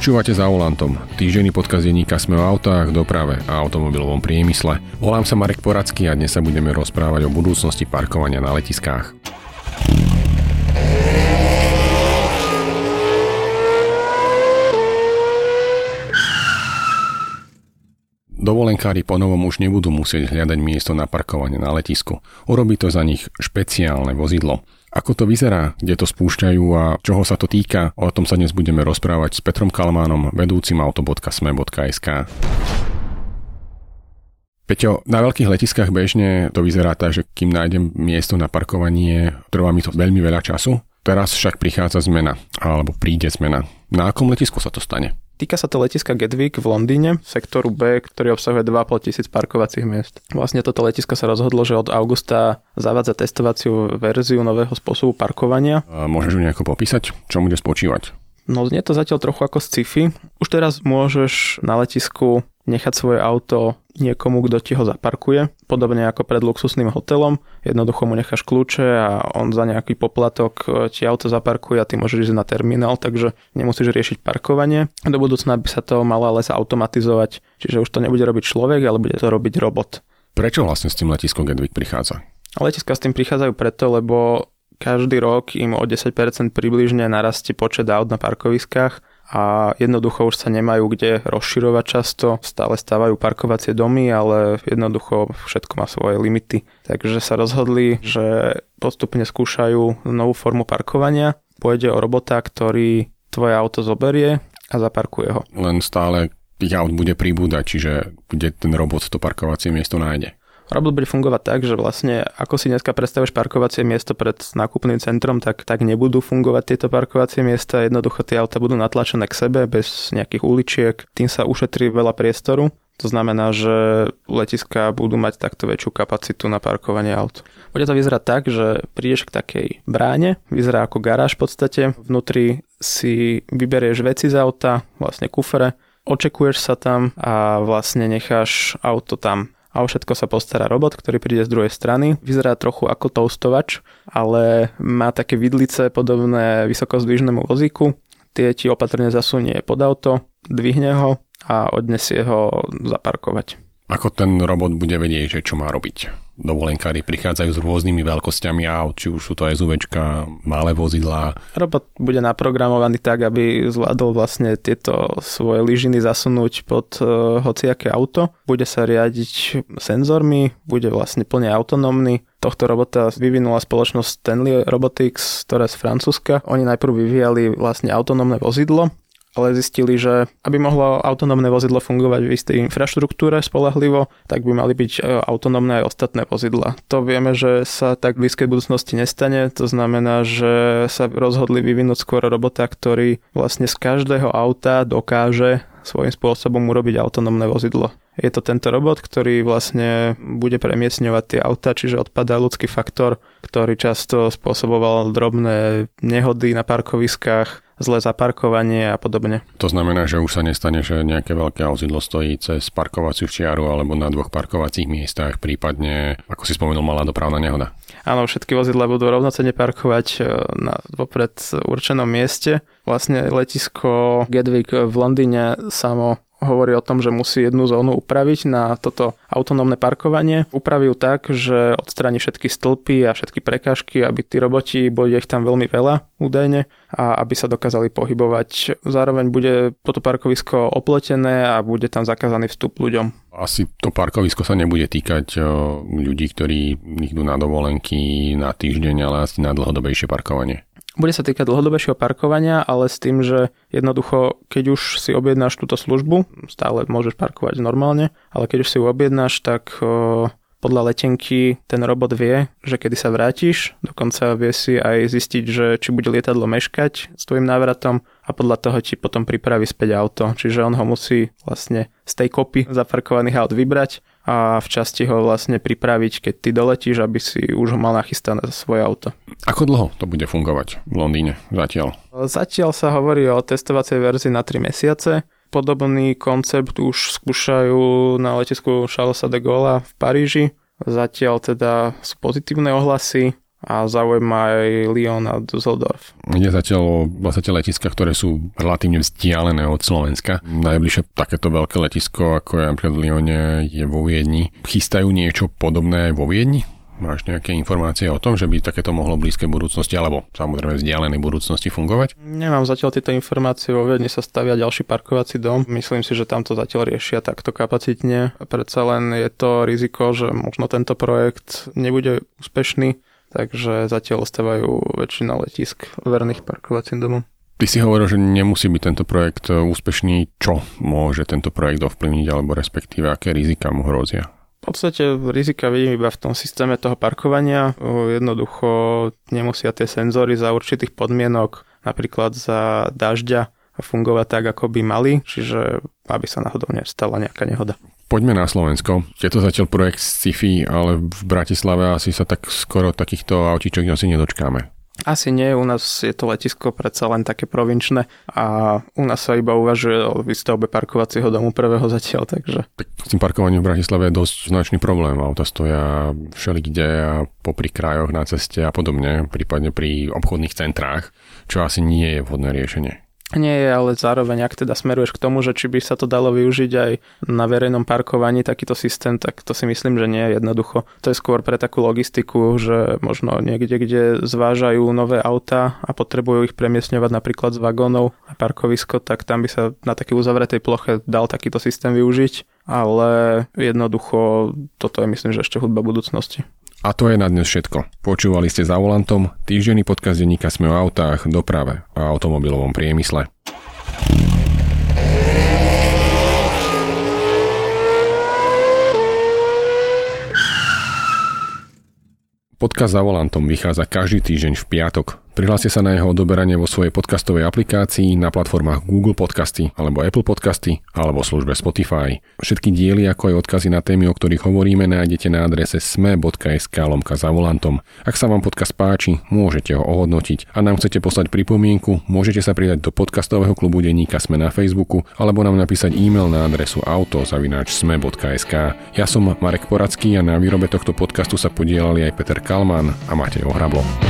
Počúvate za volantom. Týždenný podcast denníka Sme o autách, doprave a automobilovom priemysle. Volám sa Marek Poracký a dnes sa budeme rozprávať o budúcnosti parkovania na letiskách. Dovolenkári ponovom už nebudú musieť hľadať miesto na parkovanie na letisku. Urobí to za nich špeciálne vozidlo. Ako to vyzerá, kde to spúšťajú a čoho sa to týka, o tom sa dnes budeme rozprávať s Petrom Kalmánom, vedúcim auto.sme.sk. Peťo, na veľkých letiskách bežne to vyzerá tak, že kým nájdem miesto na parkovanie, trvá mi to veľmi veľa času. Teraz však prichádza zmena, alebo príde zmena. Na akom letisku sa to stane? Týka sa to letiska Gatwick v Londýne, sektoru B, ktorý obsahuje 2,5 tisíc parkovacích miest. Vlastne toto letisko sa rozhodlo, že od augusta zavádza testovaciu verziu nového spôsobu parkovania. A môžeš ju nejako popísať? Čo bude spočívať? No znie to zatiaľ trochu ako sci-fi. Už teraz môžeš na letisku nechať svoje auto niekomu, kto ti ho zaparkuje, podobne ako pred luxusným hotelom. Jednoducho mu necháš kľúče a on za nejaký poplatok e, ti auto zaparkuje a ty môžeš ísť na terminál, takže nemusíš riešiť parkovanie. Do budúcna by sa to malo ale automatizovať, čiže už to nebude robiť človek, ale bude to robiť robot. Prečo vlastne s tým letisko Gatwick prichádza? Letiska s tým prichádzajú preto, lebo každý rok im o 10% približne narastie počet aut na parkoviskách a jednoducho už sa nemajú kde rozširovať často. Stále stávajú parkovacie domy, ale jednoducho všetko má svoje limity. Takže sa rozhodli, že postupne skúšajú novú formu parkovania. Pôjde o robota, ktorý tvoje auto zoberie a zaparkuje ho. Len stále tých aut bude pribúdať, čiže kde ten robot to parkovacie miesto nájde. Robot bude fungovať tak, že vlastne ako si dneska predstavíš parkovacie miesto pred nákupným centrom, tak, tak nebudú fungovať tieto parkovacie miesta. Jednoducho tie auta budú natlačené k sebe bez nejakých uličiek. Tým sa ušetrí veľa priestoru. To znamená, že letiska budú mať takto väčšiu kapacitu na parkovanie aut. Bude to vyzerať tak, že prídeš k takej bráne, vyzerá ako garáž v podstate. Vnútri si vyberieš veci z auta, vlastne kufre, očekuješ sa tam a vlastne necháš auto tam a o všetko sa postará robot, ktorý príde z druhej strany. Vyzerá trochu ako toustovač, ale má také vidlice podobné vysokozdvižnému vozíku. Tie ti opatrne zasunie pod auto, dvihne ho a odnesie ho zaparkovať. Ako ten robot bude vedieť, že čo má robiť? Dovolenkári prichádzajú s rôznymi veľkosťami aut, či už sú to SUVčka, malé vozidlá. Robot bude naprogramovaný tak, aby zvládol vlastne tieto svoje lyžiny zasunúť pod uh, hociaké auto. Bude sa riadiť senzormi, bude vlastne plne autonómny. Tohto robota vyvinula spoločnosť Stanley Robotics, ktorá je z Francúzska. Oni najprv vyvíjali vlastne autonómne vozidlo, ale zistili, že aby mohlo autonómne vozidlo fungovať v istej infraštruktúre spolahlivo, tak by mali byť e, autonómne aj ostatné vozidla. To vieme, že sa tak v blízkej budúcnosti nestane, to znamená, že sa rozhodli vyvinúť skôr robota, ktorý vlastne z každého auta dokáže svojím spôsobom urobiť autonómne vozidlo. Je to tento robot, ktorý vlastne bude premiesňovať tie auta, čiže odpadá ľudský faktor, ktorý často spôsoboval drobné nehody na parkoviskách, zlé zaparkovanie a podobne. To znamená, že už sa nestane, že nejaké veľké vozidlo stojí cez parkovaciu čiaru alebo na dvoch parkovacích miestach, prípadne, ako si spomenul, malá dopravná nehoda. Áno, všetky vozidla budú rovnocene parkovať e, na vopred určenom mieste. Vlastne letisko Gatwick v Londýne samo hovorí o tom, že musí jednu zónu upraviť na toto autonómne parkovanie. Upravil tak, že odstráni všetky stĺpy a všetky prekážky, aby tí roboti, bude ich tam veľmi veľa údajne, a aby sa dokázali pohybovať. Zároveň bude toto parkovisko opletené a bude tam zakázaný vstup ľuďom. Asi to parkovisko sa nebude týkať ľudí, ktorí idú na dovolenky na týždeň, ale asi na dlhodobejšie parkovanie. Bude sa týkať dlhodobejšieho parkovania, ale s tým, že jednoducho, keď už si objednáš túto službu, stále môžeš parkovať normálne, ale keď už si ju objednáš, tak podľa letenky ten robot vie, že kedy sa vrátiš, dokonca vie si aj zistiť, že či bude lietadlo meškať s tvojim návratom a podľa toho ti potom pripraví späť auto. Čiže on ho musí vlastne z tej kopy zaparkovaných aut vybrať a v časti ho vlastne pripraviť, keď ty doletíš, aby si už mal nachystané svoje auto. Ako dlho to bude fungovať v Londýne zatiaľ? Zatiaľ sa hovorí o testovacej verzii na 3 mesiace. Podobný koncept už skúšajú na letisku Charlesa de Gaulle v Paríži. Zatiaľ teda sú pozitívne ohlasy a zaujíma aj Lyon a Düsseldorf. Je zatiaľ vlastne tie letiska, ktoré sú relatívne vzdialené od Slovenska. Najbližšie takéto veľké letisko, ako je napríklad v Lyone, je vo Viedni. Chystajú niečo podobné aj vo Viedni? Máš nejaké informácie o tom, že by takéto mohlo v blízkej budúcnosti alebo samozrejme vzdialenej budúcnosti fungovať? Nemám zatiaľ tieto informácie. Vo Viedni sa stavia ďalší parkovací dom. Myslím si, že tam to zatiaľ riešia takto kapacitne. Predsa len je to riziko, že možno tento projekt nebude úspešný, takže zatiaľ ostávajú väčšina letisk verných parkovacím domom. Ty si hovoril, že nemusí byť tento projekt úspešný. Čo môže tento projekt ovplyvniť, alebo respektíve aké rizika mu hrozia? V podstate rizika vidím iba v tom systéme toho parkovania. Jednoducho nemusia tie senzory za určitých podmienok, napríklad za dažďa, fungovať tak, ako by mali, čiže aby sa náhodou nestala nejaká nehoda. Poďme na Slovensko. Je to zatiaľ projekt sci-fi, ale v Bratislave asi sa tak skoro takýchto autíčok asi nedočkáme. Asi nie, u nás je to letisko predsa len také provinčné a u nás sa iba uvažuje o výstavbe parkovacieho domu prvého zatiaľ, takže... Tak s tým parkovaním v Bratislave je dosť značný problém. Auta stoja všelikde a popri krajoch na ceste a podobne, prípadne pri obchodných centrách, čo asi nie je vhodné riešenie. Nie je, ale zároveň, ak teda smeruješ k tomu, že či by sa to dalo využiť aj na verejnom parkovaní takýto systém, tak to si myslím, že nie je jednoducho. To je skôr pre takú logistiku, že možno niekde, kde zvážajú nové auta a potrebujú ich premiesňovať napríklad z vagónov a parkovisko, tak tam by sa na takej uzavretej ploche dal takýto systém využiť. Ale jednoducho, toto je myslím, že ešte hudba budúcnosti. A to je na dnes všetko. Počúvali ste za volantom týždenný podcast denníka Sme o autách, doprave a automobilovom priemysle. Podcast za volantom vychádza každý týždeň v piatok. Prihláste sa na jeho odoberanie vo svojej podcastovej aplikácii na platformách Google Podcasty alebo Apple Podcasty alebo službe Spotify. Všetky diely ako aj odkazy na témy, o ktorých hovoríme, nájdete na adrese sme.sk lomka za volantom. Ak sa vám podcast páči, môžete ho ohodnotiť. A nám chcete poslať pripomienku, môžete sa pridať do podcastového klubu denníka Sme na Facebooku alebo nám napísať e-mail na adresu auto.sme.sk. Ja som Marek Poradský a na výrobe tohto podcastu sa podielali aj Peter Kalman a Matej Ohrablo.